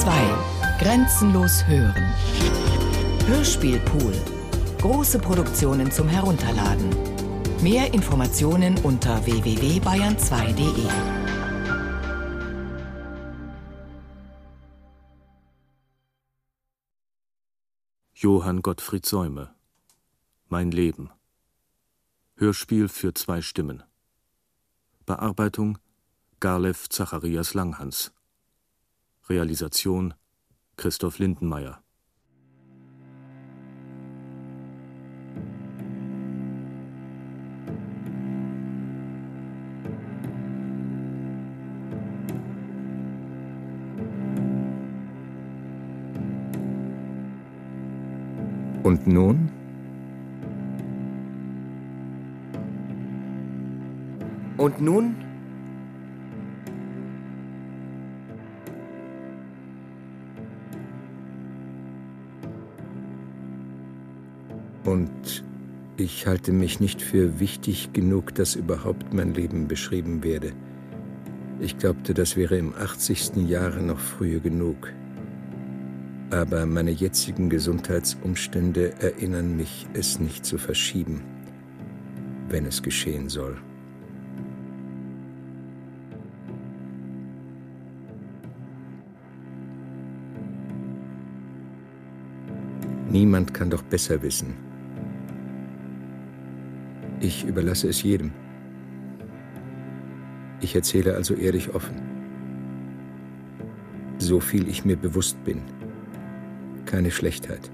2. Grenzenlos hören. Hörspielpool. Große Produktionen zum Herunterladen. Mehr Informationen unter www.bayern2.de. Johann Gottfried Säume Mein Leben Hörspiel für zwei Stimmen Bearbeitung Garlev Zacharias Langhans Realisation Christoph Lindenmeier Und nun? Und nun? Und ich halte mich nicht für wichtig genug, dass überhaupt mein Leben beschrieben werde. Ich glaubte, das wäre im 80. Jahre noch früh genug aber meine jetzigen Gesundheitsumstände erinnern mich, es nicht zu verschieben, wenn es geschehen soll. Niemand kann doch besser wissen. Ich überlasse es jedem. Ich erzähle also ehrlich offen. So viel ich mir bewusst bin keine Schlechtheit.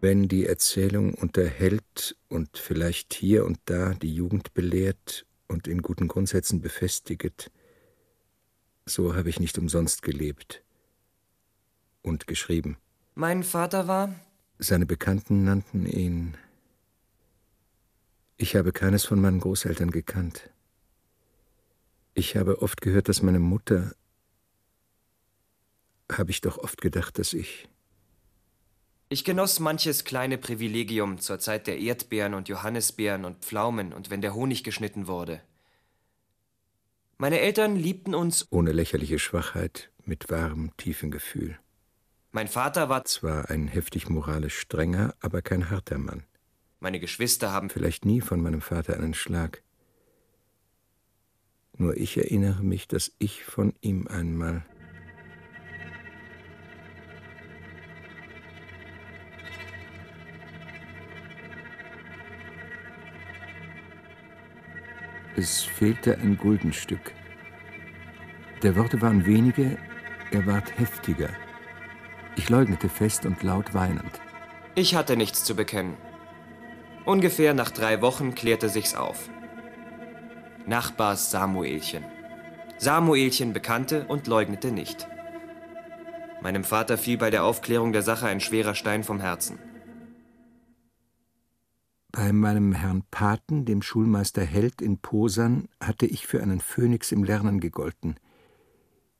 Wenn die Erzählung unterhält und vielleicht hier und da die Jugend belehrt und in guten Grundsätzen befestiget, so habe ich nicht umsonst gelebt und geschrieben. Mein Vater war? Seine Bekannten nannten ihn ich habe keines von meinen Großeltern gekannt. Ich habe oft gehört, dass meine Mutter. Habe ich doch oft gedacht, dass ich. Ich genoss manches kleine Privilegium zur Zeit der Erdbeeren und Johannisbeeren und Pflaumen und wenn der Honig geschnitten wurde. Meine Eltern liebten uns ohne lächerliche Schwachheit, mit wahrem, tiefen Gefühl. Mein Vater war zwar ein heftig moralisch strenger, aber kein harter Mann. Meine Geschwister haben vielleicht nie von meinem Vater einen Schlag. Nur ich erinnere mich, dass ich von ihm einmal Es fehlte ein Guldenstück. Der Worte waren wenige, er ward heftiger. Ich leugnete fest und laut weinend. Ich hatte nichts zu bekennen. Ungefähr nach drei Wochen klärte sich's auf. Nachbars Samuelchen. Samuelchen bekannte und leugnete nicht. Meinem Vater fiel bei der Aufklärung der Sache ein schwerer Stein vom Herzen. Bei meinem Herrn Paten, dem Schulmeister Held in Posan, hatte ich für einen Phönix im Lernen gegolten.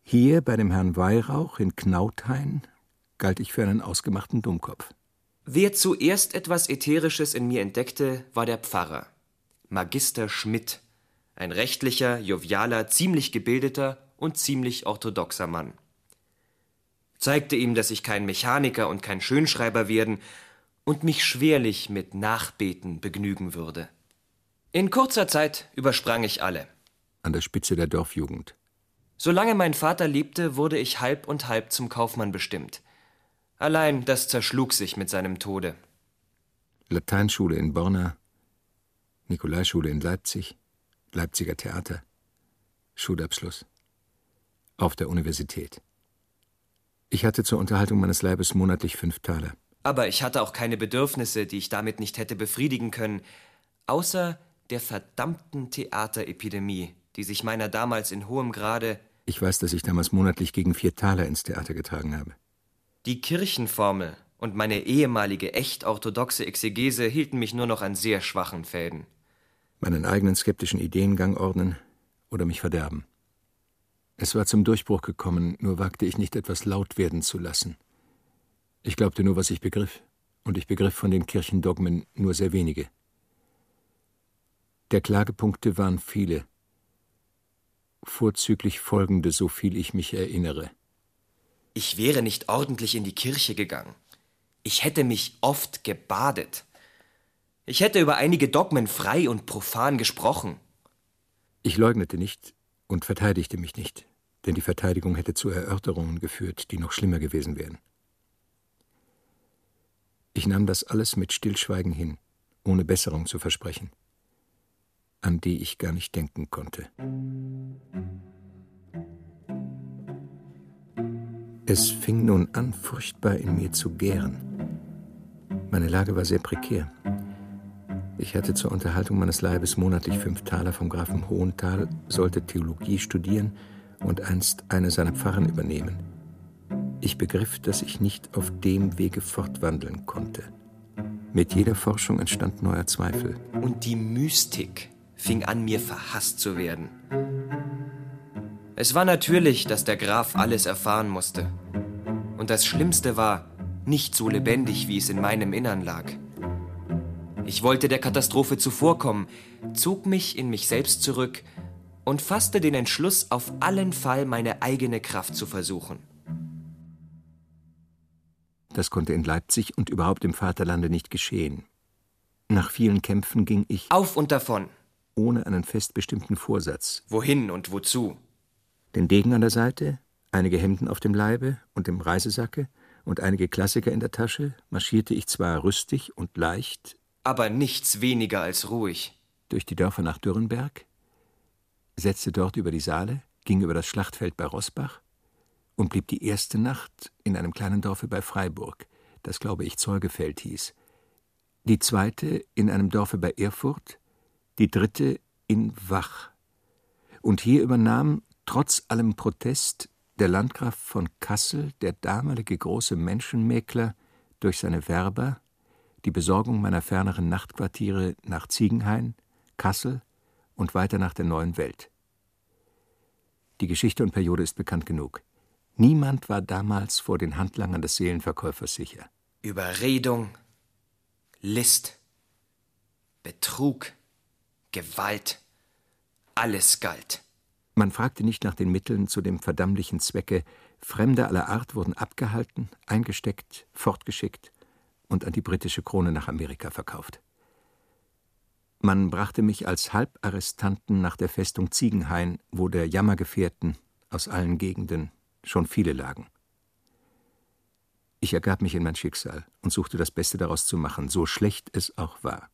Hier bei dem Herrn Weihrauch in Knauthain galt ich für einen ausgemachten Dummkopf. Wer zuerst etwas Ätherisches in mir entdeckte, war der Pfarrer, Magister Schmidt, ein rechtlicher, jovialer, ziemlich gebildeter und ziemlich orthodoxer Mann. Zeigte ihm, dass ich kein Mechaniker und kein Schönschreiber werden und mich schwerlich mit Nachbeten begnügen würde. In kurzer Zeit übersprang ich alle. An der Spitze der Dorfjugend. Solange mein Vater lebte, wurde ich halb und halb zum Kaufmann bestimmt – Allein das zerschlug sich mit seinem Tode. Lateinschule in Borna, Nikolaischule in Leipzig, Leipziger Theater, Schulabschluss. Auf der Universität. Ich hatte zur Unterhaltung meines Leibes monatlich fünf Taler. Aber ich hatte auch keine Bedürfnisse, die ich damit nicht hätte befriedigen können, außer der verdammten Theaterepidemie, die sich meiner damals in hohem Grade. Ich weiß, dass ich damals monatlich gegen vier Taler ins Theater getragen habe. Die Kirchenformel und meine ehemalige echt orthodoxe Exegese hielten mich nur noch an sehr schwachen Fäden. Meinen eigenen skeptischen Ideengang ordnen oder mich verderben. Es war zum Durchbruch gekommen, nur wagte ich nicht etwas laut werden zu lassen. Ich glaubte nur, was ich begriff und ich begriff von den Kirchendogmen nur sehr wenige. Der Klagepunkte waren viele, vorzüglich folgende, so viel ich mich erinnere. Ich wäre nicht ordentlich in die Kirche gegangen. Ich hätte mich oft gebadet. Ich hätte über einige Dogmen frei und profan gesprochen. Ich leugnete nicht und verteidigte mich nicht, denn die Verteidigung hätte zu Erörterungen geführt, die noch schlimmer gewesen wären. Ich nahm das alles mit Stillschweigen hin, ohne Besserung zu versprechen, an die ich gar nicht denken konnte. Es fing nun an, furchtbar in mir zu gären. Meine Lage war sehr prekär. Ich hatte zur Unterhaltung meines Leibes monatlich fünf Taler vom Grafen Hohenthal, sollte Theologie studieren und einst eine seiner Pfarren übernehmen. Ich begriff, dass ich nicht auf dem Wege fortwandeln konnte. Mit jeder Forschung entstand neuer Zweifel. Und die Mystik fing an, mir verhasst zu werden. Es war natürlich, dass der Graf alles erfahren musste. Und das Schlimmste war, nicht so lebendig, wie es in meinem Innern lag. Ich wollte der Katastrophe zuvorkommen, zog mich in mich selbst zurück und fasste den Entschluss, auf allen Fall meine eigene Kraft zu versuchen. Das konnte in Leipzig und überhaupt im Vaterlande nicht geschehen. Nach vielen Kämpfen ging ich auf und davon, ohne einen fest bestimmten Vorsatz. Wohin und wozu? Den Degen an der Seite, einige Hemden auf dem Leibe und im Reisesacke und einige Klassiker in der Tasche, marschierte ich zwar rüstig und leicht, aber nichts weniger als ruhig. Durch die Dörfer nach Dürrenberg, setzte dort über die Saale, ging über das Schlachtfeld bei Rossbach und blieb die erste Nacht in einem kleinen Dorfe bei Freiburg, das glaube ich Zeugefeld hieß, die zweite in einem Dorfe bei Erfurt, die dritte in Wach. Und hier übernahm, trotz allem Protest, der Landgraf von Kassel, der damalige große Menschenmäkler, durch seine Werber die Besorgung meiner ferneren Nachtquartiere nach Ziegenhain, Kassel und weiter nach der neuen Welt. Die Geschichte und Periode ist bekannt genug. Niemand war damals vor den Handlangern des Seelenverkäufers sicher. Überredung, List, Betrug, Gewalt, alles galt. Man fragte nicht nach den Mitteln zu dem verdammlichen Zwecke, Fremde aller Art wurden abgehalten, eingesteckt, fortgeschickt und an die britische Krone nach Amerika verkauft. Man brachte mich als Halbarrestanten nach der Festung Ziegenhain, wo der Jammergefährten aus allen Gegenden schon viele lagen. Ich ergab mich in mein Schicksal und suchte das Beste daraus zu machen, so schlecht es auch war.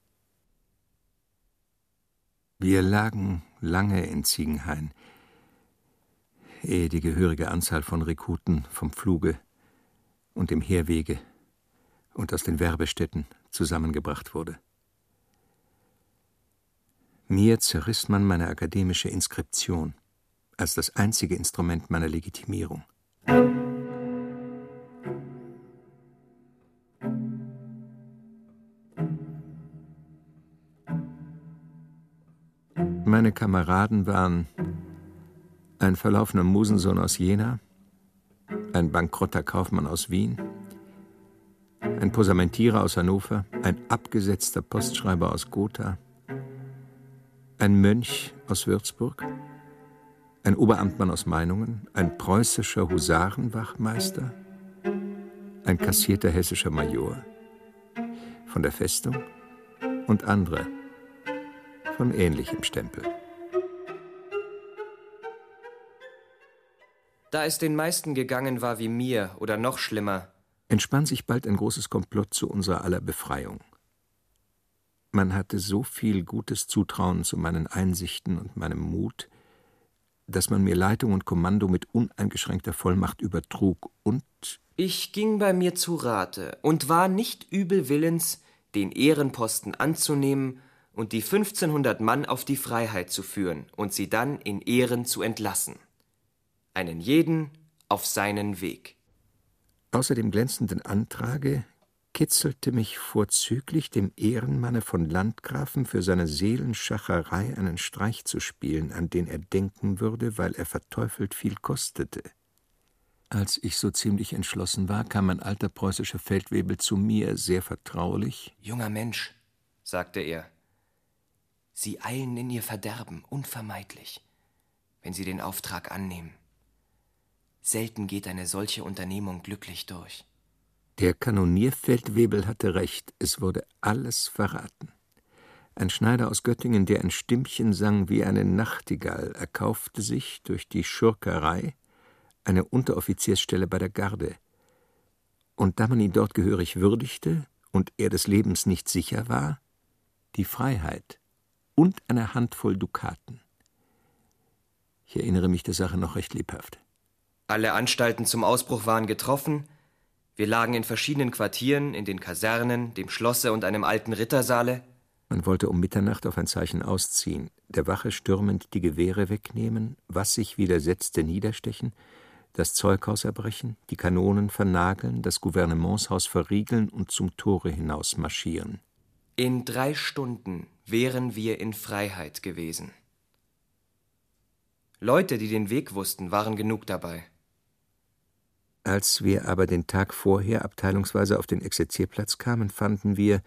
Wir lagen lange in Ziegenhain, ehe die gehörige Anzahl von Rekruten vom Pfluge und dem Heerwege und aus den Werbestätten zusammengebracht wurde. Mir zerriss man meine akademische Inskription als das einzige Instrument meiner Legitimierung. Meine Kameraden waren ein verlaufener Musensohn aus Jena, ein bankrotter Kaufmann aus Wien, ein Posamentierer aus Hannover, ein abgesetzter Postschreiber aus Gotha, ein Mönch aus Würzburg, ein Oberamtmann aus Meinungen, ein preußischer Husarenwachmeister, ein kassierter hessischer Major von der Festung und andere von ähnlichem Stempel. Da es den meisten gegangen war wie mir oder noch schlimmer, entspann sich bald ein großes Komplott zu unserer aller Befreiung. Man hatte so viel gutes Zutrauen zu meinen Einsichten und meinem Mut, dass man mir Leitung und Kommando mit uneingeschränkter Vollmacht übertrug und ich ging bei mir zu Rate und war nicht übel willens, den Ehrenposten anzunehmen und die 1500 Mann auf die Freiheit zu führen und sie dann in Ehren zu entlassen. Einen jeden auf seinen Weg. Außer dem glänzenden Antrage kitzelte mich vorzüglich, dem Ehrenmanne von Landgrafen für seine Seelenschacherei einen Streich zu spielen, an den er denken würde, weil er verteufelt viel kostete. Als ich so ziemlich entschlossen war, kam ein alter preußischer Feldwebel zu mir, sehr vertraulich. Junger Mensch, sagte er, Sie eilen in Ihr Verderben unvermeidlich, wenn Sie den Auftrag annehmen. Selten geht eine solche Unternehmung glücklich durch. Der Kanonierfeldwebel hatte recht, es wurde alles verraten. Ein Schneider aus Göttingen, der ein Stimmchen sang wie eine Nachtigall, erkaufte sich durch die Schurkerei eine Unteroffiziersstelle bei der Garde. Und da man ihn dort gehörig würdigte und er des Lebens nicht sicher war, die Freiheit und eine Handvoll Dukaten. Ich erinnere mich der Sache noch recht lebhaft. Alle Anstalten zum Ausbruch waren getroffen, wir lagen in verschiedenen Quartieren, in den Kasernen, dem Schlosse und einem alten Rittersaale. Man wollte um Mitternacht auf ein Zeichen ausziehen, der Wache stürmend die Gewehre wegnehmen, was sich widersetzte niederstechen, das Zeughaus erbrechen, die Kanonen vernageln, das Gouvernementshaus verriegeln und zum Tore hinaus marschieren. In drei Stunden wären wir in Freiheit gewesen. Leute, die den Weg wussten, waren genug dabei. Als wir aber den Tag vorher abteilungsweise auf den Exerzierplatz kamen, fanden wir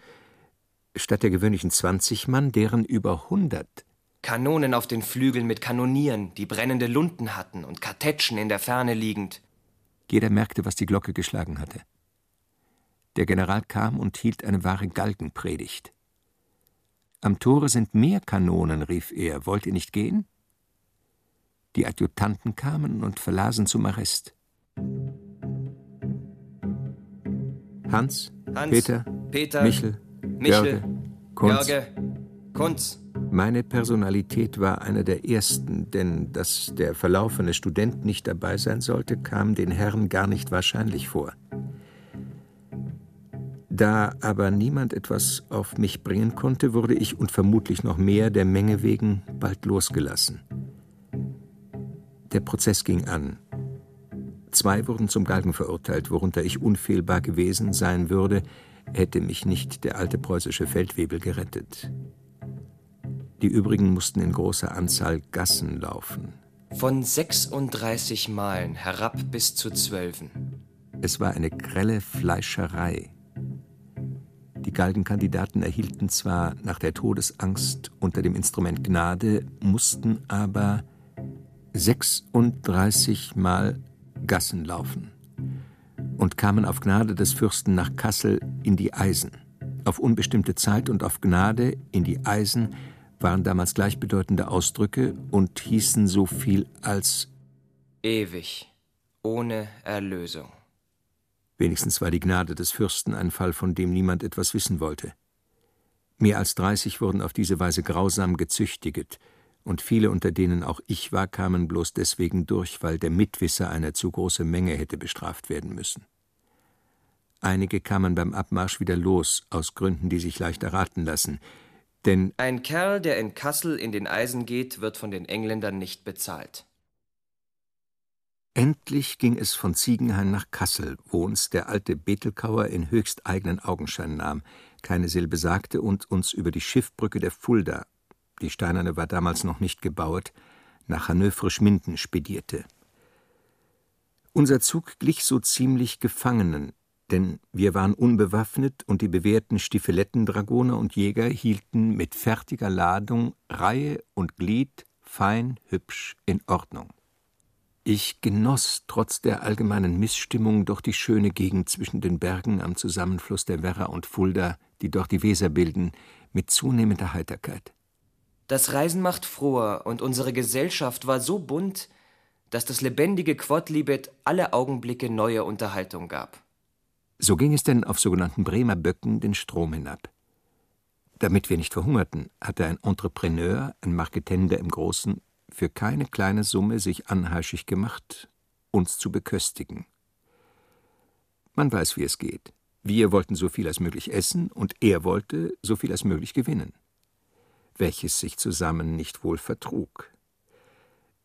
statt der gewöhnlichen zwanzig Mann deren über hundert. Kanonen auf den Flügeln mit Kanonieren, die brennende Lunten hatten und Kartätschen in der Ferne liegend. Jeder merkte, was die Glocke geschlagen hatte. Der General kam und hielt eine wahre Galgenpredigt. Am Tore sind mehr Kanonen, rief er. Wollt ihr nicht gehen? Die Adjutanten kamen und verlasen zum Arrest. Hans, Hans, Peter, Peter, Michel, Michel, Jörge, Kunz. Jörge, Kunz. Meine Personalität war eine der ersten, denn dass der verlaufene Student nicht dabei sein sollte, kam den Herren gar nicht wahrscheinlich vor. Da aber niemand etwas auf mich bringen konnte, wurde ich und vermutlich noch mehr der Menge wegen bald losgelassen. Der Prozess ging an. Zwei wurden zum Galgen verurteilt, worunter ich unfehlbar gewesen sein würde, hätte mich nicht der alte preußische Feldwebel gerettet. Die übrigen mussten in großer Anzahl Gassen laufen. Von 36 Meilen herab bis zu zwölfen. Es war eine grelle Fleischerei. Die Galgenkandidaten erhielten zwar nach der Todesangst unter dem Instrument Gnade, mussten aber 36 Mal Gassen laufen und kamen auf Gnade des Fürsten nach Kassel in die Eisen. Auf unbestimmte Zeit und auf Gnade in die Eisen waren damals gleichbedeutende Ausdrücke und hießen so viel als ewig, ohne Erlösung. Wenigstens war die Gnade des Fürsten ein Fall, von dem niemand etwas wissen wollte. Mehr als dreißig wurden auf diese Weise grausam gezüchtiget, und viele, unter denen auch ich war, kamen bloß deswegen durch, weil der Mitwisser eine zu große Menge hätte bestraft werden müssen. Einige kamen beim Abmarsch wieder los, aus Gründen, die sich leicht erraten lassen, denn Ein Kerl, der in Kassel in den Eisen geht, wird von den Engländern nicht bezahlt. endlich ging es von Ziegenhain nach Kassel, wo uns der alte Betelkauer in höchst eigenen Augenschein nahm, keine Silbe sagte und uns über die Schiffbrücke der Fulda die steinerne war damals noch nicht gebaut, nach Hannövre-Schminden spedierte. Unser Zug glich so ziemlich Gefangenen, denn wir waren unbewaffnet und die bewährten Stiefeletten-Dragoner und Jäger hielten mit fertiger Ladung Reihe und Glied fein, hübsch in Ordnung. Ich genoss trotz der allgemeinen Missstimmung doch die schöne Gegend zwischen den Bergen am Zusammenfluss der Werra und Fulda, die dort die Weser bilden, mit zunehmender Heiterkeit. Das Reisen macht froher, und unsere Gesellschaft war so bunt, dass das lebendige Quodlibet alle Augenblicke neue Unterhaltung gab. So ging es denn auf sogenannten Bremer Böcken den Strom hinab. Damit wir nicht verhungerten, hatte ein Entrepreneur, ein Marketender im Großen, für keine kleine Summe sich anheischig gemacht, uns zu beköstigen. Man weiß, wie es geht. Wir wollten so viel als möglich essen und er wollte so viel als möglich gewinnen welches sich zusammen nicht wohl vertrug.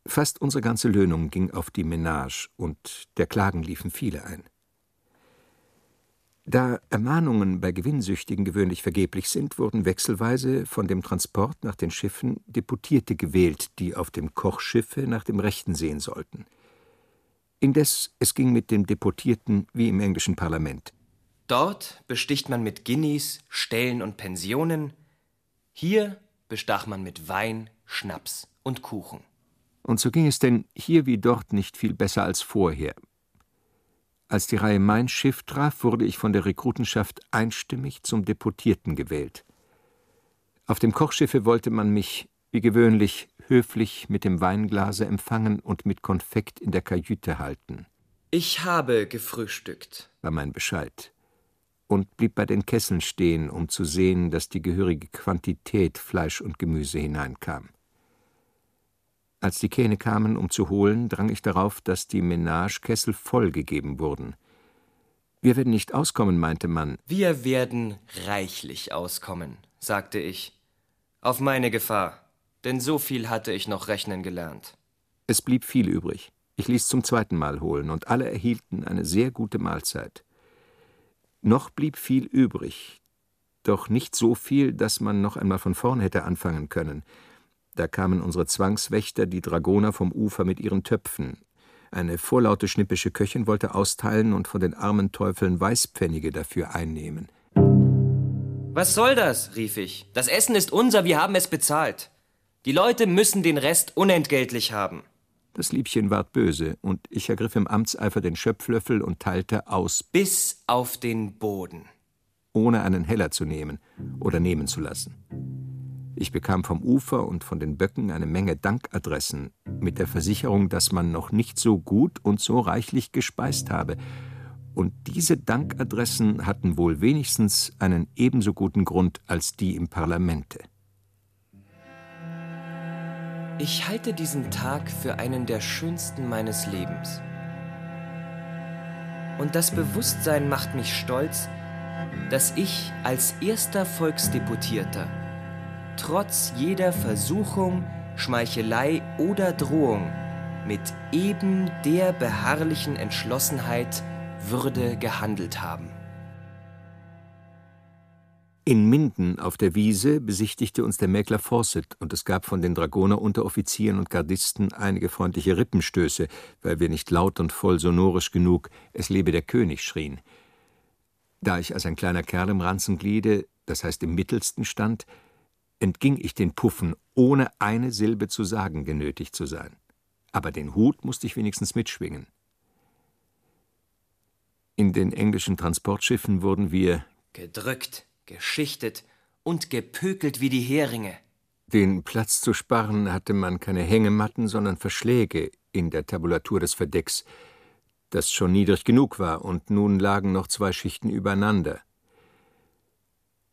Fast unsere ganze Löhnung ging auf die Menage, und der Klagen liefen viele ein. Da Ermahnungen bei Gewinnsüchtigen gewöhnlich vergeblich sind, wurden wechselweise von dem Transport nach den Schiffen Deputierte gewählt, die auf dem Kochschiffe nach dem Rechten sehen sollten. Indes, es ging mit den Deputierten wie im englischen Parlament. Dort besticht man mit Guineas, Stellen und Pensionen, hier bestach man mit Wein, Schnaps und Kuchen. Und so ging es denn hier wie dort nicht viel besser als vorher. Als die Reihe mein Schiff traf, wurde ich von der Rekrutenschaft einstimmig zum Deputierten gewählt. Auf dem Kochschiffe wollte man mich, wie gewöhnlich, höflich mit dem Weinglase empfangen und mit Konfekt in der Kajüte halten. Ich habe gefrühstückt, war mein Bescheid, und blieb bei den Kesseln stehen, um zu sehen, dass die gehörige Quantität Fleisch und Gemüse hineinkam. Als die Kähne kamen, um zu holen, drang ich darauf, dass die Menagekessel vollgegeben wurden. Wir werden nicht auskommen, meinte man. Wir werden reichlich auskommen, sagte ich. Auf meine Gefahr, denn so viel hatte ich noch rechnen gelernt. Es blieb viel übrig. Ich ließ zum zweiten Mal holen, und alle erhielten eine sehr gute Mahlzeit. Noch blieb viel übrig, doch nicht so viel, dass man noch einmal von vorn hätte anfangen können. Da kamen unsere Zwangswächter, die Dragoner vom Ufer mit ihren Töpfen. Eine vorlaute schnippische Köchin wollte austeilen und von den armen Teufeln Weißpfennige dafür einnehmen. Was soll das? rief ich. Das Essen ist unser, wir haben es bezahlt. Die Leute müssen den Rest unentgeltlich haben. Das Liebchen ward böse, und ich ergriff im Amtseifer den Schöpflöffel und teilte aus. Bis auf den Boden. Ohne einen Heller zu nehmen oder nehmen zu lassen. Ich bekam vom Ufer und von den Böcken eine Menge Dankadressen mit der Versicherung, dass man noch nicht so gut und so reichlich gespeist habe. Und diese Dankadressen hatten wohl wenigstens einen ebenso guten Grund als die im Parlamente. Ich halte diesen Tag für einen der schönsten meines Lebens. Und das Bewusstsein macht mich stolz, dass ich als erster Volksdeputierter trotz jeder Versuchung, Schmeichelei oder Drohung mit eben der beharrlichen Entschlossenheit würde gehandelt haben. In Minden auf der Wiese besichtigte uns der Mäkler Fawcett und es gab von den Dragoner-Unteroffizieren und Gardisten einige freundliche Rippenstöße, weil wir nicht laut und voll sonorisch genug Es lebe der König schrien. Da ich als ein kleiner Kerl im Ranzengliede, das heißt im mittelsten stand, entging ich den Puffen, ohne eine Silbe zu sagen genötigt zu sein. Aber den Hut musste ich wenigstens mitschwingen. In den englischen Transportschiffen wurden wir gedrückt, geschichtet und gepökelt wie die Heringe. Den Platz zu sparen hatte man keine Hängematten, sondern Verschläge in der Tabulatur des Verdecks, das schon niedrig genug war, und nun lagen noch zwei Schichten übereinander.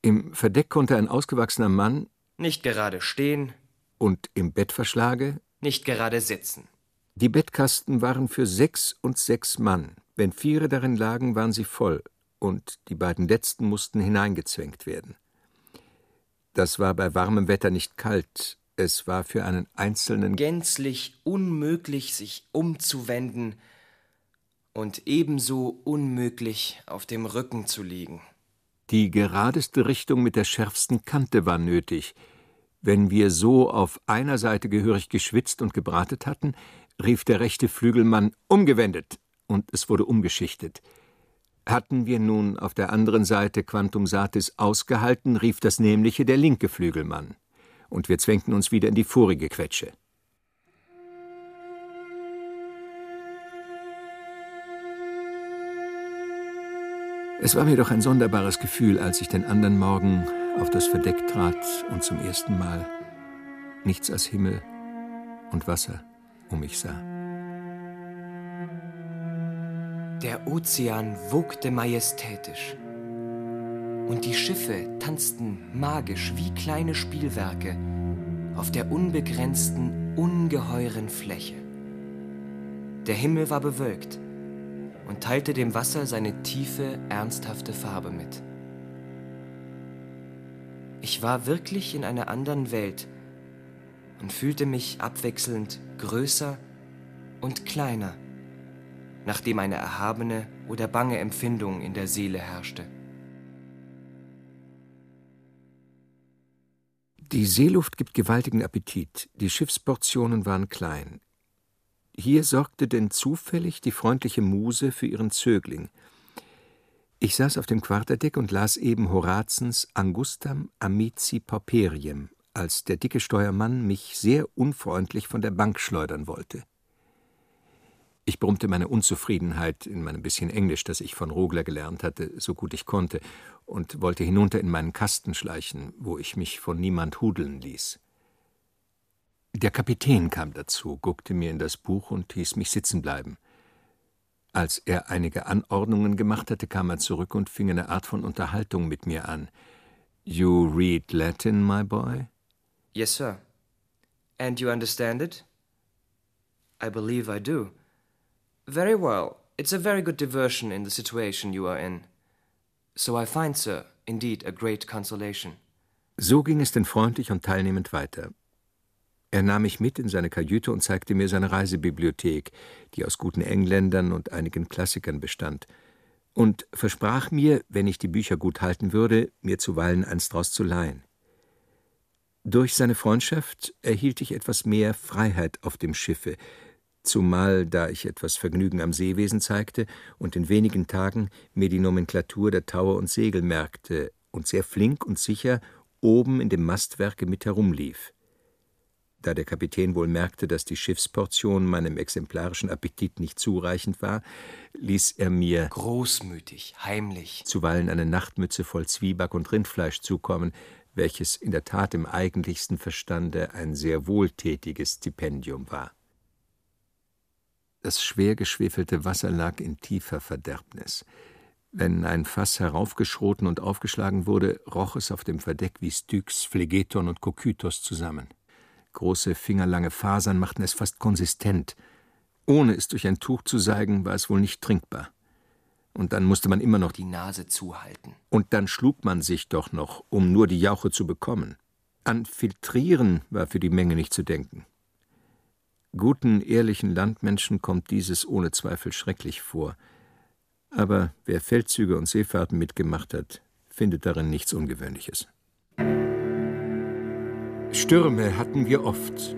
Im Verdeck konnte ein ausgewachsener Mann nicht gerade stehen und im Bettverschlage nicht gerade sitzen. Die Bettkasten waren für sechs und sechs Mann. Wenn Viere darin lagen, waren sie voll, und die beiden letzten mussten hineingezwängt werden. Das war bei warmem Wetter nicht kalt, es war für einen einzelnen gänzlich unmöglich, sich umzuwenden und ebenso unmöglich auf dem Rücken zu liegen. Die geradeste Richtung mit der schärfsten Kante war nötig. Wenn wir so auf einer Seite gehörig geschwitzt und gebratet hatten, rief der rechte Flügelmann umgewendet, und es wurde umgeschichtet. Hatten wir nun auf der anderen Seite Quantum Satis ausgehalten, rief das nämliche der linke Flügelmann, und wir zwängten uns wieder in die vorige Quetsche. Es war mir doch ein sonderbares Gefühl, als ich den anderen Morgen auf das Verdeck trat und zum ersten Mal nichts als Himmel und Wasser um mich sah. Der Ozean wogte majestätisch und die Schiffe tanzten magisch wie kleine Spielwerke auf der unbegrenzten, ungeheuren Fläche. Der Himmel war bewölkt und teilte dem Wasser seine tiefe, ernsthafte Farbe mit. Ich war wirklich in einer anderen Welt und fühlte mich abwechselnd größer und kleiner, nachdem eine erhabene oder bange Empfindung in der Seele herrschte. Die Seeluft gibt gewaltigen Appetit. Die Schiffsportionen waren klein. Hier sorgte denn zufällig die freundliche Muse für ihren Zögling. Ich saß auf dem Quarterdeck und las eben Horazens Angustam amici pauperiem, als der dicke Steuermann mich sehr unfreundlich von der Bank schleudern wollte. Ich brummte meine Unzufriedenheit in meinem bisschen Englisch, das ich von Rogler gelernt hatte, so gut ich konnte, und wollte hinunter in meinen Kasten schleichen, wo ich mich von niemand hudeln ließ. Der Kapitän kam dazu, guckte mir in das Buch und hieß mich sitzen bleiben. Als er einige Anordnungen gemacht hatte, kam er zurück und fing eine Art von Unterhaltung mit mir an. You read Latin, my boy? Yes, sir. And you understand it? I believe I do. Very well. It's a very good diversion in the situation you are in. So I find, sir, indeed a great consolation. So ging es denn freundlich und teilnehmend weiter. Er nahm mich mit in seine Kajüte und zeigte mir seine Reisebibliothek, die aus guten Engländern und einigen Klassikern bestand, und versprach mir, wenn ich die Bücher gut halten würde, mir zuweilen eins daraus zu leihen. Durch seine Freundschaft erhielt ich etwas mehr Freiheit auf dem Schiffe, zumal da ich etwas Vergnügen am Seewesen zeigte und in wenigen Tagen mir die Nomenklatur der Taue und Segel merkte und sehr flink und sicher oben in dem Mastwerke mit herumlief. Da der Kapitän wohl merkte, dass die Schiffsportion meinem exemplarischen Appetit nicht zureichend war, ließ er mir großmütig, heimlich zuweilen eine Nachtmütze voll Zwieback und Rindfleisch zukommen, welches in der Tat im eigentlichsten Verstande ein sehr wohltätiges Stipendium war. Das schwer geschwefelte Wasser lag in tiefer Verderbnis. Wenn ein Fass heraufgeschroten und aufgeschlagen wurde, roch es auf dem Verdeck wie Styx, Phlegeton und Kokytos zusammen. Große fingerlange Fasern machten es fast konsistent. Ohne es durch ein Tuch zu seigen, war es wohl nicht trinkbar. Und dann musste man immer noch die Nase zuhalten. Und dann schlug man sich doch noch, um nur die Jauche zu bekommen. An Filtrieren war für die Menge nicht zu denken. Guten, ehrlichen Landmenschen kommt dieses ohne Zweifel schrecklich vor. Aber wer Feldzüge und Seefahrten mitgemacht hat, findet darin nichts Ungewöhnliches. Stürme hatten wir oft.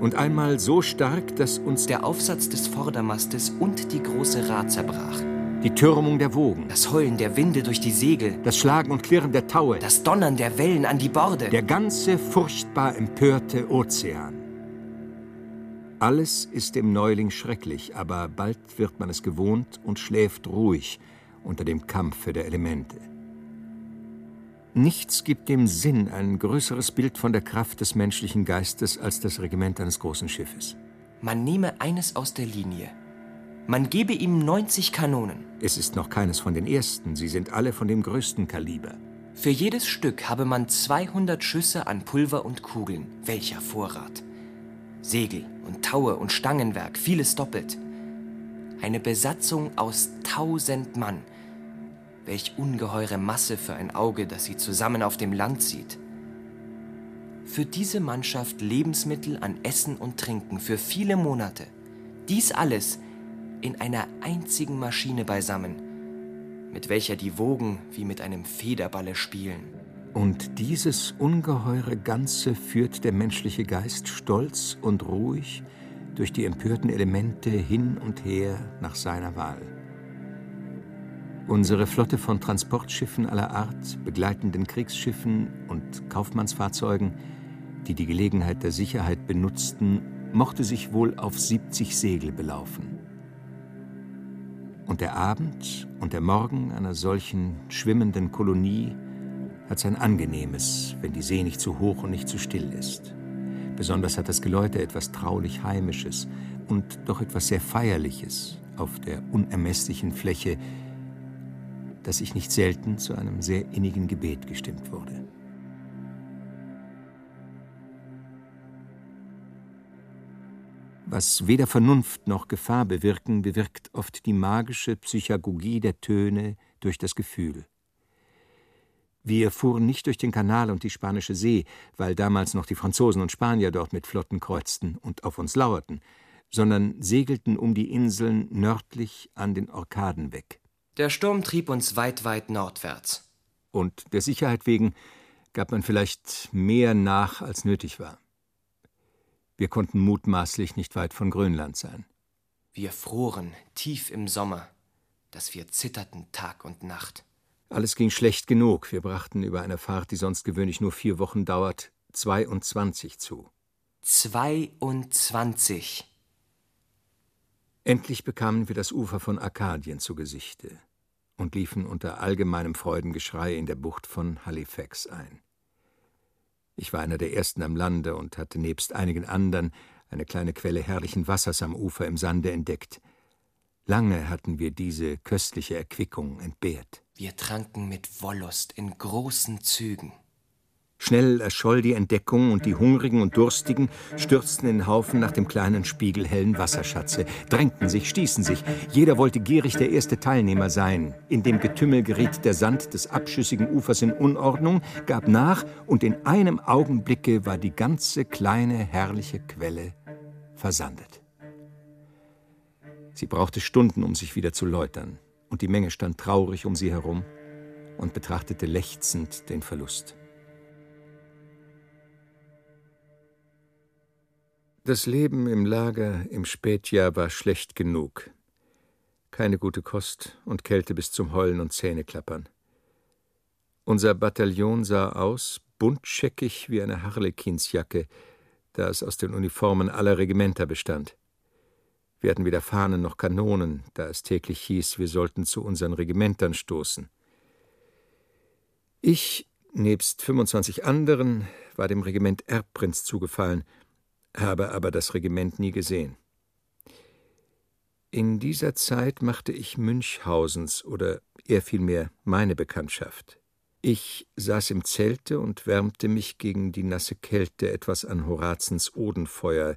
Und einmal so stark, dass uns der Aufsatz des Vordermastes und die große Rad zerbrach. Die Türmung der Wogen. Das Heulen der Winde durch die Segel. Das Schlagen und Klirren der Taue. Das Donnern der Wellen an die Borde. Der ganze furchtbar empörte Ozean. Alles ist dem Neuling schrecklich, aber bald wird man es gewohnt und schläft ruhig unter dem Kampfe der Elemente. Nichts gibt dem Sinn ein größeres Bild von der Kraft des menschlichen Geistes als das Regiment eines großen Schiffes. Man nehme eines aus der Linie. Man gebe ihm 90 Kanonen. Es ist noch keines von den ersten, sie sind alle von dem größten Kaliber. Für jedes Stück habe man 200 Schüsse an Pulver und Kugeln. Welcher Vorrat! Segel und Taue und Stangenwerk, vieles doppelt. Eine Besatzung aus tausend Mann. Welch ungeheure Masse für ein Auge, das sie zusammen auf dem Land sieht. Für diese Mannschaft Lebensmittel an Essen und Trinken für viele Monate. Dies alles in einer einzigen Maschine beisammen, mit welcher die Wogen wie mit einem Federballe spielen. Und dieses ungeheure Ganze führt der menschliche Geist stolz und ruhig durch die empörten Elemente hin und her nach seiner Wahl. Unsere Flotte von Transportschiffen aller Art, begleitenden Kriegsschiffen und Kaufmannsfahrzeugen, die die Gelegenheit der Sicherheit benutzten, mochte sich wohl auf 70 Segel belaufen. Und der Abend und der Morgen einer solchen schwimmenden Kolonie hat sein Angenehmes, wenn die See nicht zu hoch und nicht zu still ist. Besonders hat das Geläute etwas traulich Heimisches und doch etwas sehr Feierliches auf der unermesslichen Fläche, dass ich nicht selten zu einem sehr innigen Gebet gestimmt wurde. Was weder Vernunft noch Gefahr bewirken, bewirkt oft die magische Psychagogie der Töne durch das Gefühl. Wir fuhren nicht durch den Kanal und die Spanische See, weil damals noch die Franzosen und Spanier dort mit Flotten kreuzten und auf uns lauerten, sondern segelten um die Inseln nördlich an den Orkaden weg. Der Sturm trieb uns weit, weit nordwärts. Und der Sicherheit wegen gab man vielleicht mehr nach, als nötig war. Wir konnten mutmaßlich nicht weit von Grönland sein. Wir froren tief im Sommer, dass wir zitterten Tag und Nacht. Alles ging schlecht genug. Wir brachten über eine Fahrt, die sonst gewöhnlich nur vier Wochen dauert, 22 zu. 22. Endlich bekamen wir das Ufer von Arkadien zu Gesichte und liefen unter allgemeinem Freudengeschrei in der Bucht von Halifax ein. Ich war einer der ersten am Lande und hatte nebst einigen anderen eine kleine Quelle herrlichen Wassers am Ufer im Sande entdeckt. Lange hatten wir diese köstliche Erquickung entbehrt. Wir tranken mit Wollust in großen Zügen. Schnell erscholl die Entdeckung, und die Hungrigen und Durstigen stürzten in Haufen nach dem kleinen spiegelhellen Wasserschatze, drängten sich, stießen sich. Jeder wollte gierig der erste Teilnehmer sein. In dem Getümmel geriet der Sand des abschüssigen Ufers in Unordnung, gab nach, und in einem Augenblicke war die ganze kleine, herrliche Quelle versandet. Sie brauchte Stunden, um sich wieder zu läutern, und die Menge stand traurig um sie herum und betrachtete lechzend den Verlust. Das Leben im Lager im Spätjahr war schlecht genug. Keine gute Kost und Kälte bis zum Heulen und Zähneklappern. Unser Bataillon sah aus, buntscheckig wie eine Harlekinsjacke, da es aus den Uniformen aller Regimenter bestand. Wir hatten weder Fahnen noch Kanonen, da es täglich hieß, wir sollten zu unseren Regimentern stoßen. Ich, nebst 25 anderen, war dem Regiment Erbprinz zugefallen – habe aber das Regiment nie gesehen. In dieser Zeit machte ich Münchhausens oder eher vielmehr meine Bekanntschaft. Ich saß im Zelte und wärmte mich gegen die nasse Kälte etwas an Horazens Odenfeuer.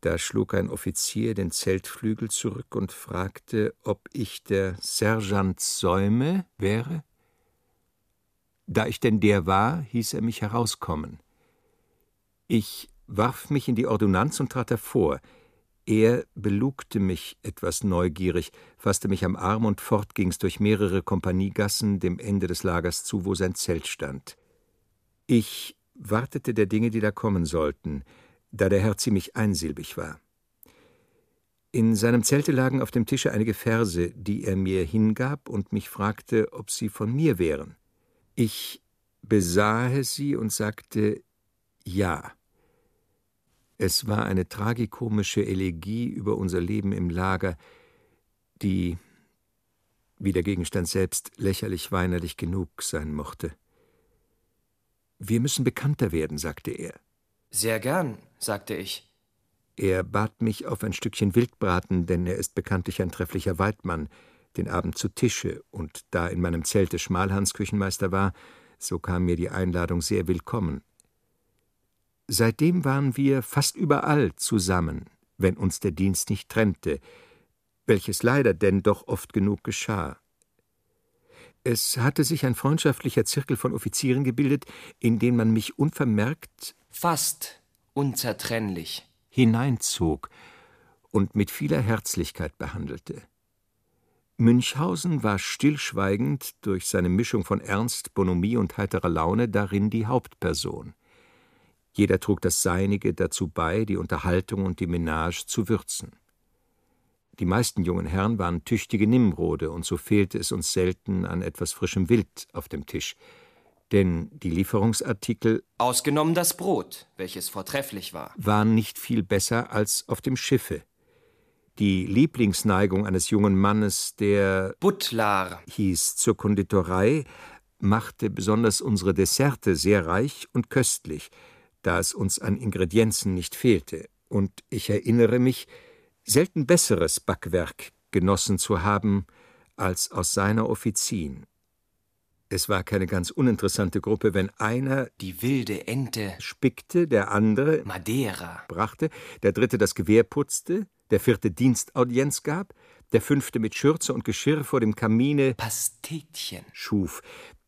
Da schlug ein Offizier den Zeltflügel zurück und fragte, ob ich der Sergeant Säume wäre. Da ich denn der war, hieß er mich herauskommen. Ich warf mich in die Ordonnanz und trat hervor. Er belugte mich etwas neugierig, fasste mich am Arm und fort ging's durch mehrere Kompaniegassen dem Ende des Lagers zu, wo sein Zelt stand. Ich wartete der Dinge, die da kommen sollten, da der Herr ziemlich einsilbig war. In seinem Zelte lagen auf dem Tische einige Verse, die er mir hingab und mich fragte, ob sie von mir wären. Ich besahe sie und sagte Ja. Es war eine tragikomische Elegie über unser Leben im Lager, die, wie der Gegenstand selbst, lächerlich weinerlich genug sein mochte. Wir müssen bekannter werden, sagte er. Sehr gern, sagte ich. Er bat mich auf ein Stückchen Wildbraten, denn er ist bekanntlich ein trefflicher Waldmann, den Abend zu Tische, und da in meinem Zelte Schmalhans Küchenmeister war, so kam mir die Einladung sehr willkommen. Seitdem waren wir fast überall zusammen, wenn uns der Dienst nicht trennte, welches leider denn doch oft genug geschah. Es hatte sich ein freundschaftlicher Zirkel von Offizieren gebildet, in den man mich unvermerkt fast unzertrennlich hineinzog und mit vieler Herzlichkeit behandelte. Münchhausen war stillschweigend durch seine Mischung von Ernst, Bonhomie und heiterer Laune darin die Hauptperson. Jeder trug das Seinige dazu bei, die Unterhaltung und die Menage zu würzen. Die meisten jungen Herren waren tüchtige Nimrode, und so fehlte es uns selten an etwas frischem Wild auf dem Tisch. Denn die Lieferungsartikel Ausgenommen das Brot, welches vortrefflich war. waren nicht viel besser als auf dem Schiffe. Die Lieblingsneigung eines jungen Mannes, der Butlar hieß, zur Konditorei, machte besonders unsere Desserte sehr reich und köstlich, da es uns an Ingredienzen nicht fehlte, und ich erinnere mich, selten besseres Backwerk genossen zu haben als aus seiner Offizin. Es war keine ganz uninteressante Gruppe, wenn einer die wilde Ente. spickte, der andere Madeira. brachte, der dritte das Gewehr putzte, der vierte Dienstaudienz gab, der fünfte mit Schürze und Geschirr vor dem Kamine Pastetchen. schuf,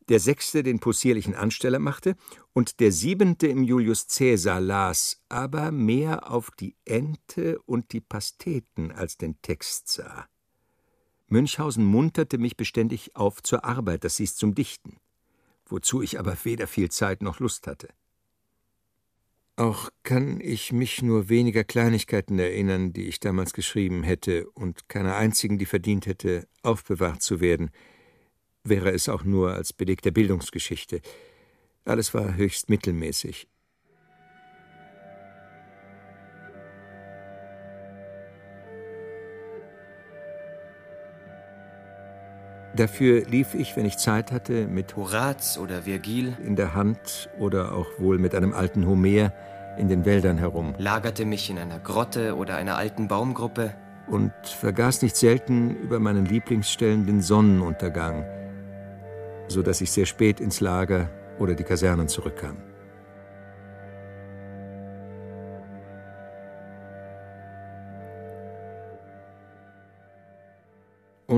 der sechste den possierlichen Ansteller machte und der siebente im Julius Cäsar las, aber mehr auf die Ente und die Pasteten als den Text sah. Münchhausen munterte mich beständig auf zur Arbeit, das hieß zum Dichten, wozu ich aber weder viel Zeit noch Lust hatte. Auch kann ich mich nur weniger Kleinigkeiten erinnern, die ich damals geschrieben hätte, und keiner einzigen, die verdient hätte, aufbewahrt zu werden, wäre es auch nur als Beleg der Bildungsgeschichte. Alles war höchst mittelmäßig. Dafür lief ich, wenn ich Zeit hatte, mit Horaz oder Virgil in der Hand oder auch wohl mit einem alten Homer in den Wäldern herum. Lagerte mich in einer Grotte oder einer alten Baumgruppe. Und vergaß nicht selten über meinen Lieblingsstellen den Sonnenuntergang, so dass ich sehr spät ins Lager oder die Kasernen zurückkam.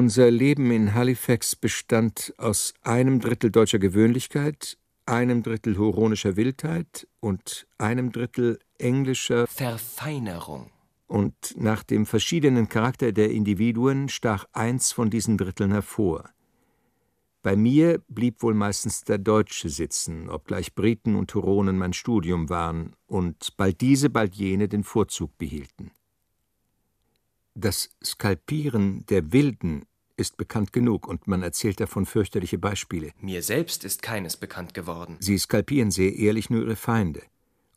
Unser Leben in Halifax bestand aus einem Drittel deutscher Gewöhnlichkeit, einem Drittel huronischer Wildheit und einem Drittel englischer Verfeinerung. Und nach dem verschiedenen Charakter der Individuen stach eins von diesen Dritteln hervor. Bei mir blieb wohl meistens der Deutsche sitzen, obgleich Briten und Huronen mein Studium waren und bald diese, bald jene den Vorzug behielten. Das Skalpieren der Wilden ist bekannt genug und man erzählt davon fürchterliche Beispiele. Mir selbst ist keines bekannt geworden. Sie skalpieren sehr ehrlich nur ihre Feinde.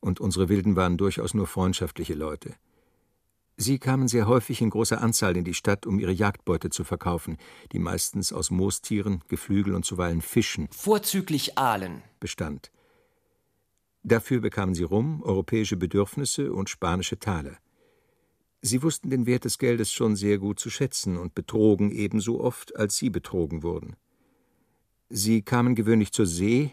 Und unsere Wilden waren durchaus nur freundschaftliche Leute. Sie kamen sehr häufig in großer Anzahl in die Stadt, um ihre Jagdbeute zu verkaufen, die meistens aus Moostieren, Geflügel und zuweilen Fischen Vorzüglich Aalen. bestand. Dafür bekamen sie Rum, europäische Bedürfnisse und spanische Taler. Sie wussten den Wert des Geldes schon sehr gut zu schätzen und betrogen ebenso oft, als sie betrogen wurden. Sie kamen gewöhnlich zur See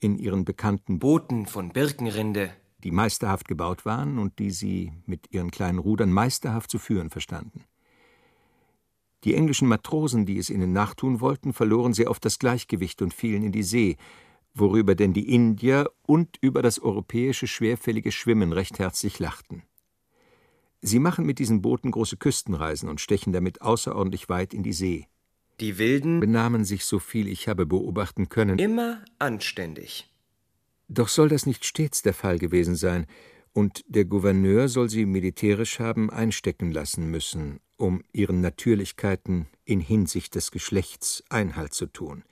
in ihren bekannten Booten von Birkenrinde. die meisterhaft gebaut waren und die sie mit ihren kleinen Rudern meisterhaft zu führen verstanden. Die englischen Matrosen, die es ihnen nachtun wollten, verloren sehr oft das Gleichgewicht und fielen in die See, worüber denn die Indier und über das europäische schwerfällige Schwimmen recht herzlich lachten. Sie machen mit diesen Booten große Küstenreisen und stechen damit außerordentlich weit in die See, Die Wilden benahmen sich, so viel ich habe beobachten können, immer anständig. Doch soll das nicht stets der Fall gewesen sein, und der Gouverneur soll sie militärisch haben einstecken lassen müssen, um ihren Natürlichkeiten in Hinsicht des Geschlechts Einhalt zu tun.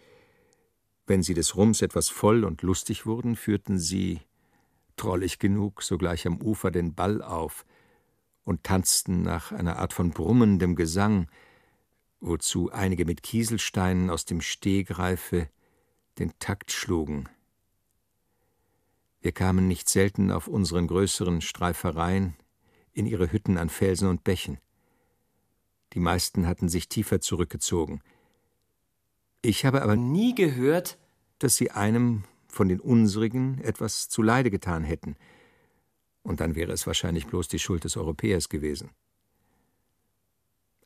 Wenn sie des Rums etwas voll und lustig wurden, führten sie, trollig genug, sogleich am Ufer den Ball auf und tanzten nach einer Art von brummendem Gesang, wozu einige mit Kieselsteinen aus dem Stehgreife den Takt schlugen. Wir kamen nicht selten auf unseren größeren Streifereien in ihre Hütten an Felsen und Bächen. Die meisten hatten sich tiefer zurückgezogen. Ich habe aber Nie gehört, dass sie einem von den unsrigen etwas zuleide getan hätten, und dann wäre es wahrscheinlich bloß die Schuld des Europäers gewesen.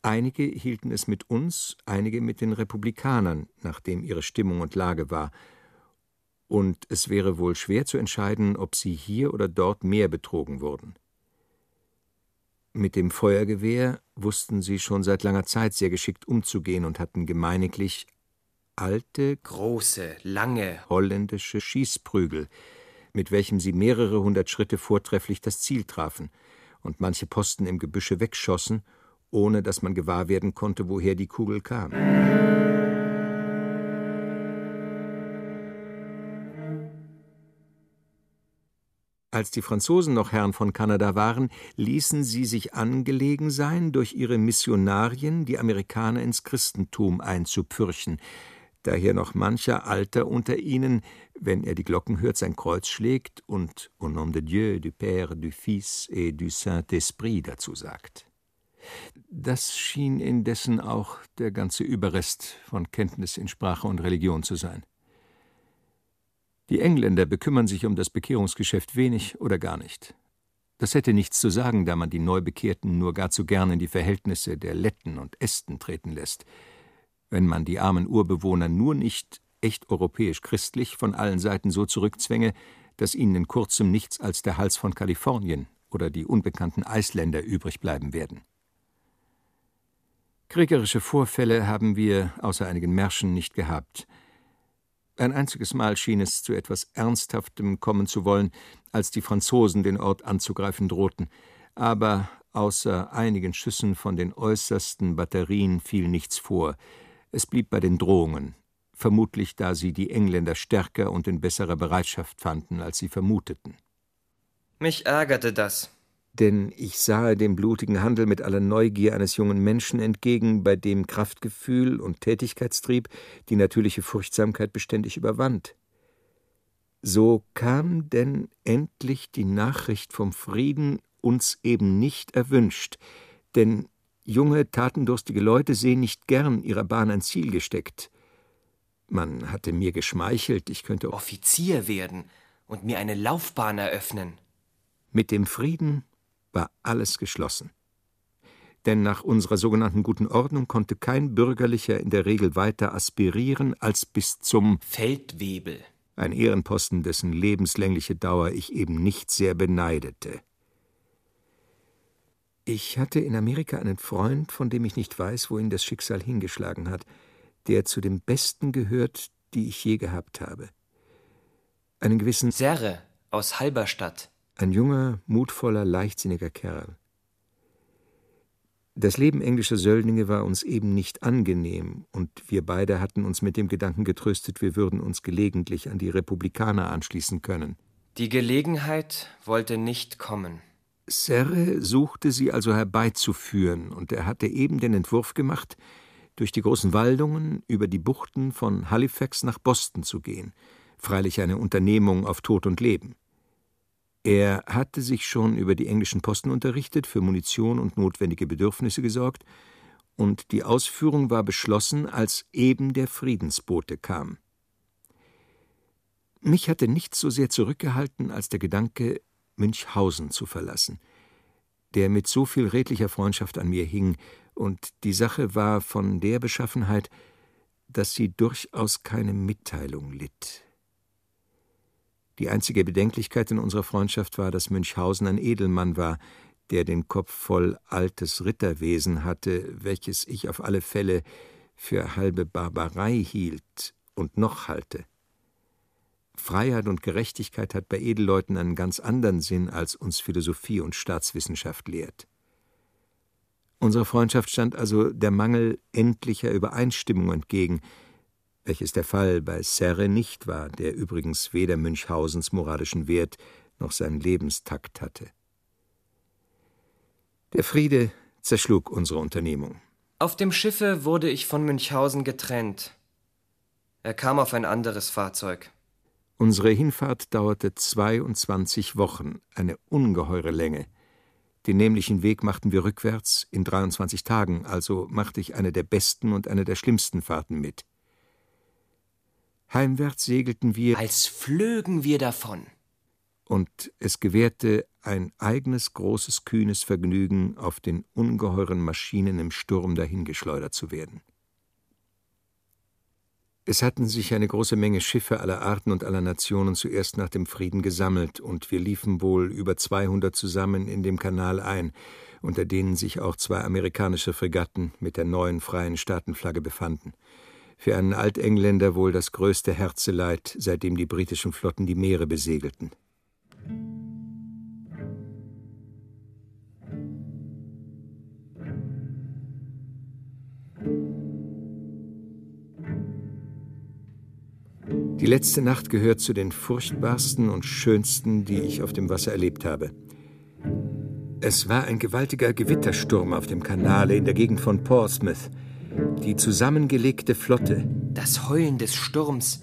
Einige hielten es mit uns, einige mit den Republikanern, nachdem ihre Stimmung und Lage war, und es wäre wohl schwer zu entscheiden, ob sie hier oder dort mehr betrogen wurden. Mit dem Feuergewehr wussten sie schon seit langer Zeit sehr geschickt umzugehen und hatten gemeiniglich alte, große, lange, holländische Schießprügel, mit welchem sie mehrere hundert Schritte vortrefflich das Ziel trafen und manche Posten im Gebüsche wegschossen, ohne dass man gewahr werden konnte, woher die Kugel kam. Als die Franzosen noch Herren von Kanada waren, ließen sie sich angelegen sein, durch ihre Missionarien die Amerikaner ins Christentum einzupürchen, daher noch mancher Alter unter ihnen, wenn er die Glocken hört, sein Kreuz schlägt und Au nom de Dieu, du Père, du Fils et du Saint-Esprit dazu sagt. Das schien indessen auch der ganze Überrest von Kenntnis in Sprache und Religion zu sein. Die Engländer bekümmern sich um das Bekehrungsgeschäft wenig oder gar nicht. Das hätte nichts zu sagen, da man die Neubekehrten nur gar zu gern in die Verhältnisse der Letten und Esten treten lässt, wenn man die armen Urbewohner nur nicht echt europäisch christlich von allen Seiten so zurückzwänge, dass ihnen in kurzem nichts als der Hals von Kalifornien oder die unbekannten Eisländer übrig bleiben werden. Kriegerische Vorfälle haben wir außer einigen Märschen nicht gehabt. Ein einziges Mal schien es zu etwas Ernsthaftem kommen zu wollen, als die Franzosen den Ort anzugreifen drohten, aber außer einigen Schüssen von den äußersten Batterien fiel nichts vor. Es blieb bei den Drohungen, vermutlich da sie die Engländer stärker und in besserer Bereitschaft fanden, als sie vermuteten. Mich ärgerte das. Denn ich sah dem blutigen Handel mit aller Neugier eines jungen Menschen entgegen, bei dem Kraftgefühl und Tätigkeitstrieb die natürliche Furchtsamkeit beständig überwand. So kam denn endlich die Nachricht vom Frieden uns eben nicht erwünscht, denn junge, tatendurstige Leute sehen nicht gern ihrer Bahn ein Ziel gesteckt. Man hatte mir geschmeichelt, ich könnte Offizier werden und mir eine Laufbahn eröffnen. Mit dem Frieden war alles geschlossen. Denn nach unserer sogenannten guten Ordnung konnte kein Bürgerlicher in der Regel weiter aspirieren als bis zum Feldwebel. Ein Ehrenposten, dessen lebenslängliche Dauer ich eben nicht sehr beneidete. Ich hatte in Amerika einen Freund, von dem ich nicht weiß, wo ihn das Schicksal hingeschlagen hat der zu den besten gehört, die ich je gehabt habe. Einen gewissen Serre aus Halberstadt. Ein junger, mutvoller, leichtsinniger Kerl. Das Leben englischer Söldlinge war uns eben nicht angenehm, und wir beide hatten uns mit dem Gedanken getröstet, wir würden uns gelegentlich an die Republikaner anschließen können. Die Gelegenheit wollte nicht kommen. Serre suchte sie also herbeizuführen, und er hatte eben den Entwurf gemacht, durch die großen Waldungen über die Buchten von Halifax nach Boston zu gehen, freilich eine Unternehmung auf Tod und Leben. Er hatte sich schon über die englischen Posten unterrichtet, für Munition und notwendige Bedürfnisse gesorgt, und die Ausführung war beschlossen, als eben der Friedensbote kam. Mich hatte nichts so sehr zurückgehalten als der Gedanke, Münchhausen zu verlassen, der mit so viel redlicher Freundschaft an mir hing und die Sache war von der Beschaffenheit, dass sie durchaus keine Mitteilung litt. Die einzige Bedenklichkeit in unserer Freundschaft war, dass Münchhausen ein Edelmann war, der den Kopf voll altes Ritterwesen hatte, welches ich auf alle Fälle für halbe Barbarei hielt und noch halte. Freiheit und Gerechtigkeit hat bei Edelleuten einen ganz anderen Sinn, als uns Philosophie und Staatswissenschaft lehrt. Unserer Freundschaft stand also der Mangel endlicher Übereinstimmung entgegen, welches der Fall bei Serre nicht war, der übrigens weder Münchhausens moralischen Wert noch seinen Lebenstakt hatte. Der Friede zerschlug unsere Unternehmung. Auf dem Schiffe wurde ich von Münchhausen getrennt. Er kam auf ein anderes Fahrzeug. Unsere Hinfahrt dauerte 22 Wochen, eine ungeheure Länge. Den nämlichen Weg machten wir rückwärts in 23 Tagen, also machte ich eine der besten und eine der schlimmsten Fahrten mit. Heimwärts segelten wir, als flögen wir davon. Und es gewährte ein eigenes großes, kühnes Vergnügen, auf den ungeheuren Maschinen im Sturm dahingeschleudert zu werden. Es hatten sich eine große Menge Schiffe aller Arten und aller Nationen zuerst nach dem Frieden gesammelt, und wir liefen wohl über 200 zusammen in dem Kanal ein, unter denen sich auch zwei amerikanische Fregatten mit der neuen freien Staatenflagge befanden. Für einen Altengländer wohl das größte Herzeleid, seitdem die britischen Flotten die Meere besegelten. Die letzte Nacht gehört zu den furchtbarsten und schönsten, die ich auf dem Wasser erlebt habe. Es war ein gewaltiger Gewittersturm auf dem Kanale in der Gegend von Portsmouth. Die zusammengelegte Flotte. Das Heulen des Sturms,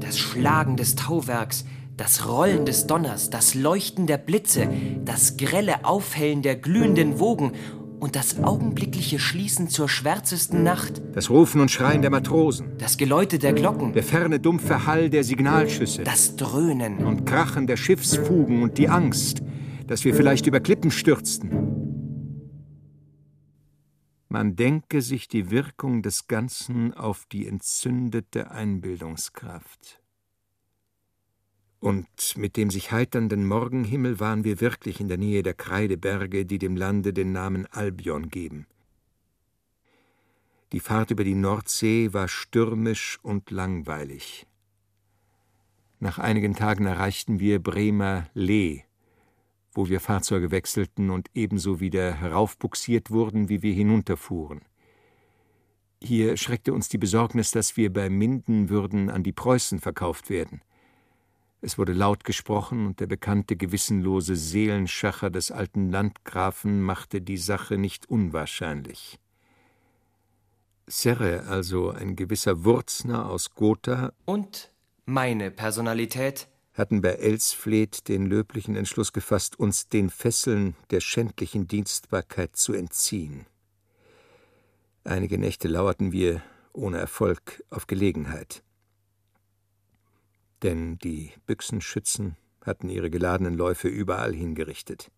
das Schlagen des Tauwerks, das Rollen des Donners, das Leuchten der Blitze, das grelle Aufhellen der glühenden Wogen und das augenblickliche Schließen zur schwärzesten Nacht. Das Rufen und Schreien der Matrosen. Das Geläute der Glocken. Der ferne dumpfe Hall der Signalschüsse. Das Dröhnen. Und Krachen der Schiffsfugen und die Angst, dass wir vielleicht über Klippen stürzten. Man denke sich die Wirkung des Ganzen auf die entzündete Einbildungskraft. Und mit dem sich heiternden Morgenhimmel waren wir wirklich in der Nähe der Kreideberge, die dem Lande den Namen Albion geben. Die Fahrt über die Nordsee war stürmisch und langweilig. Nach einigen Tagen erreichten wir Bremer Lee, wo wir Fahrzeuge wechselten und ebenso wieder heraufbuxiert wurden, wie wir hinunterfuhren. Hier schreckte uns die Besorgnis, dass wir bei Minden würden an die Preußen verkauft werden. Es wurde laut gesprochen, und der bekannte gewissenlose Seelenschacher des alten Landgrafen machte die Sache nicht unwahrscheinlich. Serre, also ein gewisser Wurzner aus Gotha und meine Personalität hatten bei Elsfleth den löblichen Entschluss gefasst, uns den Fesseln der schändlichen Dienstbarkeit zu entziehen. Einige Nächte lauerten wir, ohne Erfolg, auf Gelegenheit denn die Büchsenschützen hatten ihre geladenen Läufe überall hingerichtet.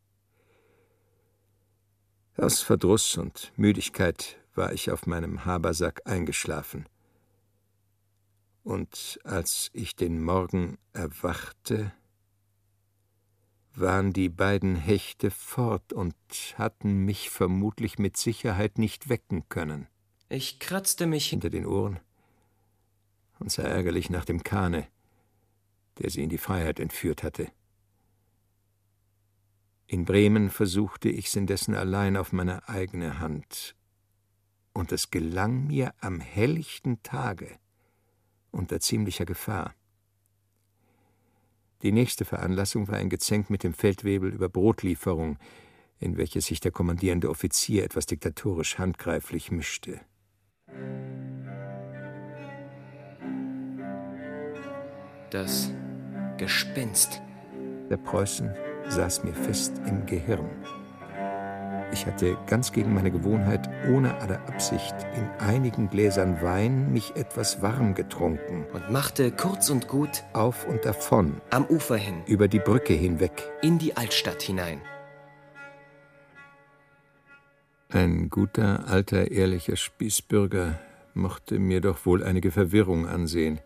Aus Verdruss und Müdigkeit war ich auf meinem Habersack eingeschlafen. Und als ich den Morgen erwachte, waren die beiden Hechte fort und hatten mich vermutlich mit Sicherheit nicht wecken können. Ich kratzte mich hinter den Ohren und sah ärgerlich nach dem Kahne, der sie in die Freiheit entführt hatte. In Bremen versuchte ich's indessen allein auf meine eigene Hand, und es gelang mir am helllichten Tage unter ziemlicher Gefahr. Die nächste Veranlassung war ein Gezänk mit dem Feldwebel über Brotlieferung, in welches sich der kommandierende Offizier etwas diktatorisch handgreiflich mischte. Das Gespenst. Der Preußen saß mir fest im Gehirn. Ich hatte ganz gegen meine Gewohnheit, ohne alle Absicht, in einigen Gläsern Wein mich etwas warm getrunken. Und machte kurz und gut auf und davon. Am Ufer hin. Über die Brücke hinweg. In die Altstadt hinein. Ein guter, alter, ehrlicher Spießbürger mochte mir doch wohl einige Verwirrung ansehen.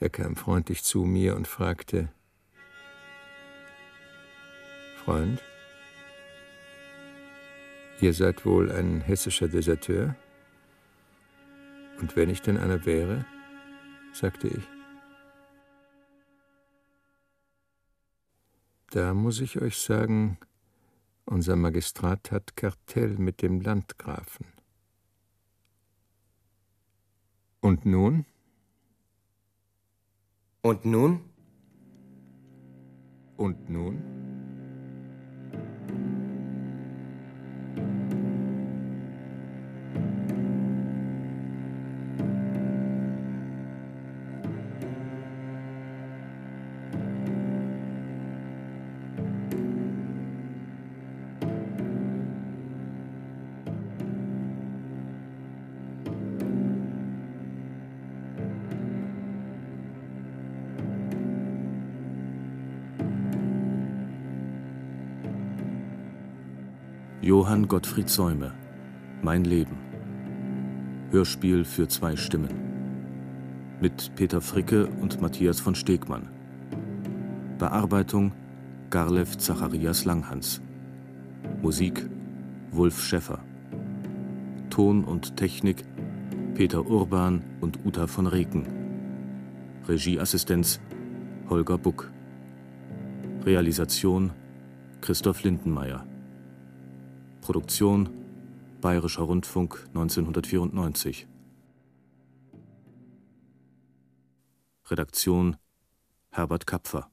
Er kam freundlich zu mir und fragte Freund, ihr seid wohl ein hessischer Deserteur? Und wenn ich denn einer wäre, sagte ich. Da muss ich euch sagen, unser Magistrat hat Kartell mit dem Landgrafen. Und nun? Und nun? Und nun? Johann Gottfried Säume Mein Leben. Hörspiel für zwei Stimmen. Mit Peter Fricke und Matthias von Stegmann. Bearbeitung Garlev Zacharias Langhans. Musik Wulf Schäffer. Ton und Technik Peter Urban und Uta von Reken. Regieassistenz Holger Buck. Realisation Christoph Lindenmeier Produktion Bayerischer Rundfunk 1994. Redaktion Herbert Kapfer